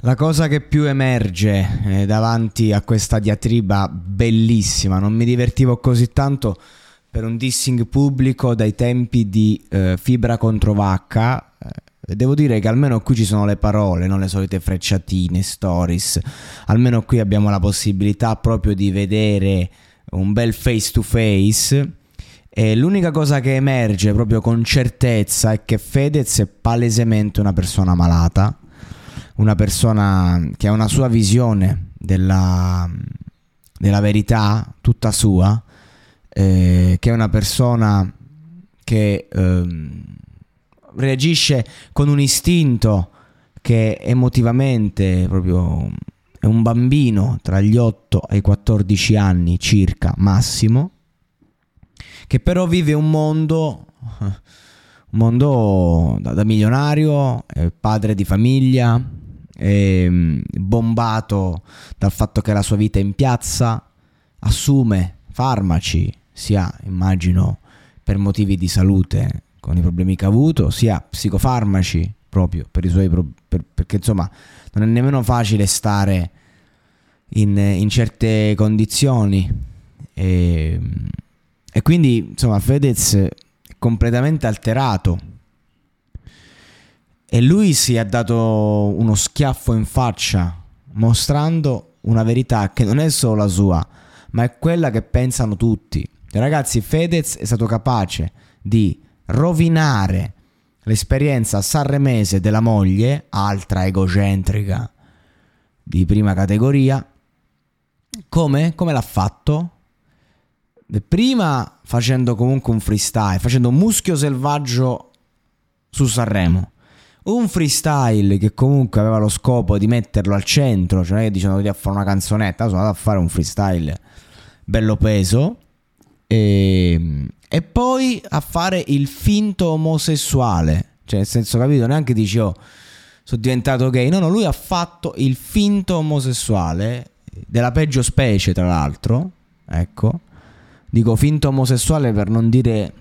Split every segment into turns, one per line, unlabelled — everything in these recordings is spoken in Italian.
La cosa che più emerge eh, davanti a questa diatriba bellissima, non mi divertivo così tanto per un dissing pubblico dai tempi di eh, Fibra contro Vacca. Eh, devo dire che almeno qui ci sono le parole, non le solite frecciatine, stories. Almeno qui abbiamo la possibilità proprio di vedere un bel face to face. E l'unica cosa che emerge proprio con certezza è che Fedez è palesemente una persona malata, una persona che ha una sua visione della, della verità tutta sua, eh, che è una persona che eh, reagisce con un istinto che emotivamente proprio è un bambino tra gli 8 e i 14 anni circa massimo, che però vive un mondo, un mondo da, da milionario, padre di famiglia, bombato dal fatto che la sua vita è in piazza, assume farmaci, sia immagino per motivi di salute con i problemi che ha avuto, sia psicofarmaci proprio per i suoi pro- per, perché insomma non è nemmeno facile stare in, in certe condizioni. E, e quindi insomma Fedez è completamente alterato e lui si è dato uno schiaffo in faccia mostrando una verità che non è solo la sua ma è quella che pensano tutti ragazzi Fedez è stato capace di rovinare l'esperienza sanremese della moglie, altra egocentrica di prima categoria. Come? Come l'ha fatto? Prima facendo comunque un freestyle, facendo un muschio selvaggio su Sanremo. Un freestyle che comunque aveva lo scopo di metterlo al centro, cioè che dicevano di fare una canzonetta, sono andato a fare un freestyle bello peso. E, e poi a fare il finto omosessuale. Cioè, nel senso, capito? Neanche dici, oh, sono diventato gay. No, no, lui ha fatto il finto omosessuale, della peggio specie, tra l'altro. Ecco. Dico finto omosessuale per non dire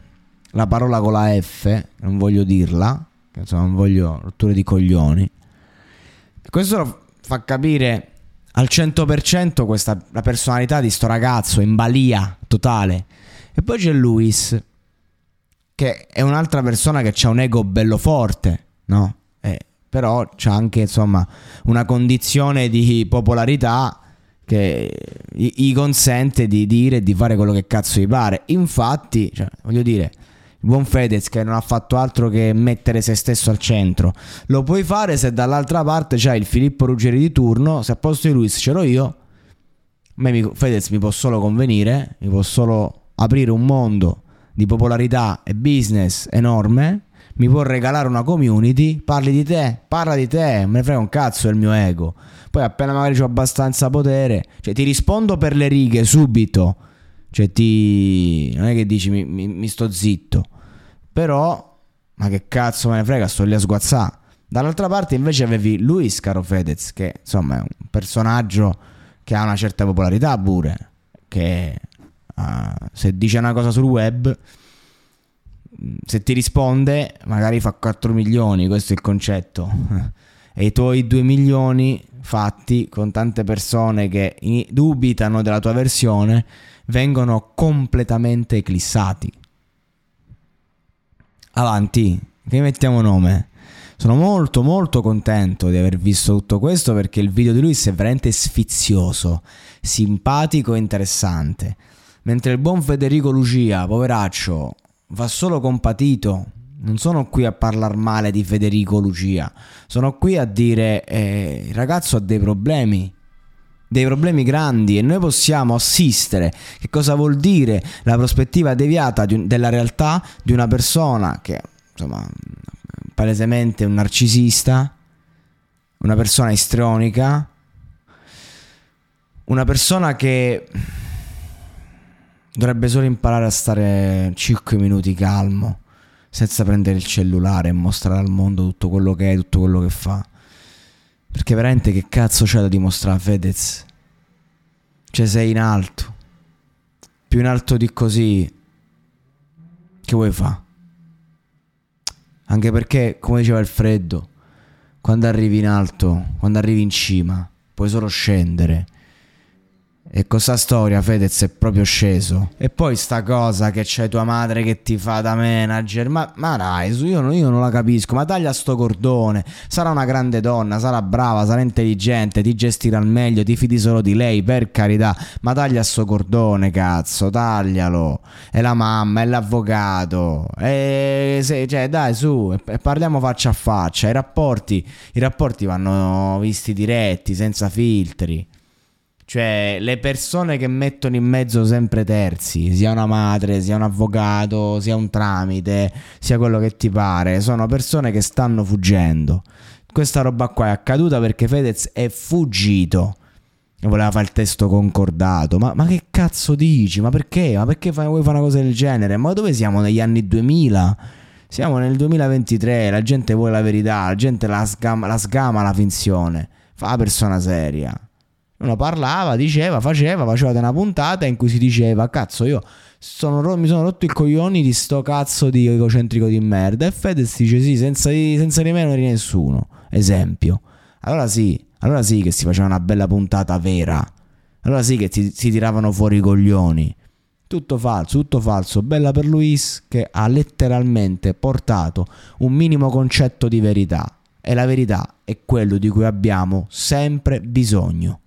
la parola con la F, non voglio dirla. Insomma, non voglio rotture di coglioni. Questo fa capire al 100% questa, la personalità di sto ragazzo in balia totale. E poi c'è Luis, che è un'altra persona che ha un ego bello forte, no? Eh, però c'ha anche, insomma, una condizione di popolarità che gli consente di dire e di fare quello che cazzo gli pare. Infatti, cioè, voglio dire, il buon Fedez che non ha fatto altro che mettere se stesso al centro. Lo puoi fare se dall'altra parte c'hai il Filippo Ruggeri di turno, se a posto di Luis l'ho io. Mi, Fedez mi può solo convenire, mi può solo aprire un mondo di popolarità e business enorme, mi può regalare una community, parli di te, parla di te, me ne frega un cazzo del mio ego. Poi appena magari ho abbastanza potere, cioè ti rispondo per le righe subito. Cioè ti... non è che dici mi, mi, mi sto zitto. Però, ma che cazzo me ne frega, sto lì a sguazzare. Dall'altra parte invece avevi Luis Caro Fedez, che insomma è un personaggio che ha una certa popolarità pure, che uh, se dice una cosa sul web, se ti risponde magari fa 4 milioni, questo è il concetto. e i tuoi 2 milioni fatti con tante persone che dubitano della tua versione vengono completamente eclissati. Avanti, che mettiamo nome? Sono molto molto contento di aver visto tutto questo perché il video di Luis è veramente sfizioso, simpatico e interessante. Mentre il buon Federico Lucia, poveraccio, va solo compatito. Non sono qui a parlare male di Federico Lucia, sono qui a dire eh, il ragazzo ha dei problemi, dei problemi grandi e noi possiamo assistere. Che cosa vuol dire la prospettiva deviata un, della realtà di una persona che, insomma, palesemente un narcisista, una persona istrionica, una persona che dovrebbe solo imparare a stare 5 minuti calmo, senza prendere il cellulare e mostrare al mondo tutto quello che è, tutto quello che fa. Perché veramente che cazzo c'è da dimostrare Fedez? Cioè sei in alto. Più in alto di così. Che vuoi fare? Anche perché, come diceva il freddo, quando arrivi in alto, quando arrivi in cima, puoi solo scendere. E con sta storia Fedez è proprio sceso. E poi sta cosa che c'è tua madre che ti fa da manager. Ma, ma dai, io, io, non la capisco. Ma taglia sto cordone. Sarà una grande donna, sarà brava, sarà intelligente, ti gestirà al meglio, ti fidi solo di lei, per carità. Ma taglia sto cordone, cazzo, taglialo. È la mamma, è l'avvocato. E se, cioè, dai, su, e parliamo faccia a faccia. I rapporti, I rapporti vanno visti diretti, senza filtri. Cioè, le persone che mettono in mezzo sempre terzi, sia una madre, sia un avvocato, sia un tramite, sia quello che ti pare, sono persone che stanno fuggendo. Questa roba qua è accaduta perché Fedez è fuggito. Voleva fare il testo concordato. Ma, ma che cazzo dici? Ma perché? Ma perché fai, vuoi fare una cosa del genere? Ma dove siamo negli anni 2000? Siamo nel 2023, la gente vuole la verità, la gente la sgama la, sgama la finzione. Fa la persona seria. Uno parlava, diceva, faceva, faceva una puntata in cui si diceva, cazzo io sono, mi sono rotto i coglioni di sto cazzo di egocentrico di merda. E Fedez dice sì, senza, senza di me non eri nessuno. Esempio. Allora sì, allora sì che si faceva una bella puntata vera. Allora sì che ti, si tiravano fuori i coglioni. Tutto falso, tutto falso. Bella per Luis che ha letteralmente portato un minimo concetto di verità. E la verità è quello di cui abbiamo sempre bisogno.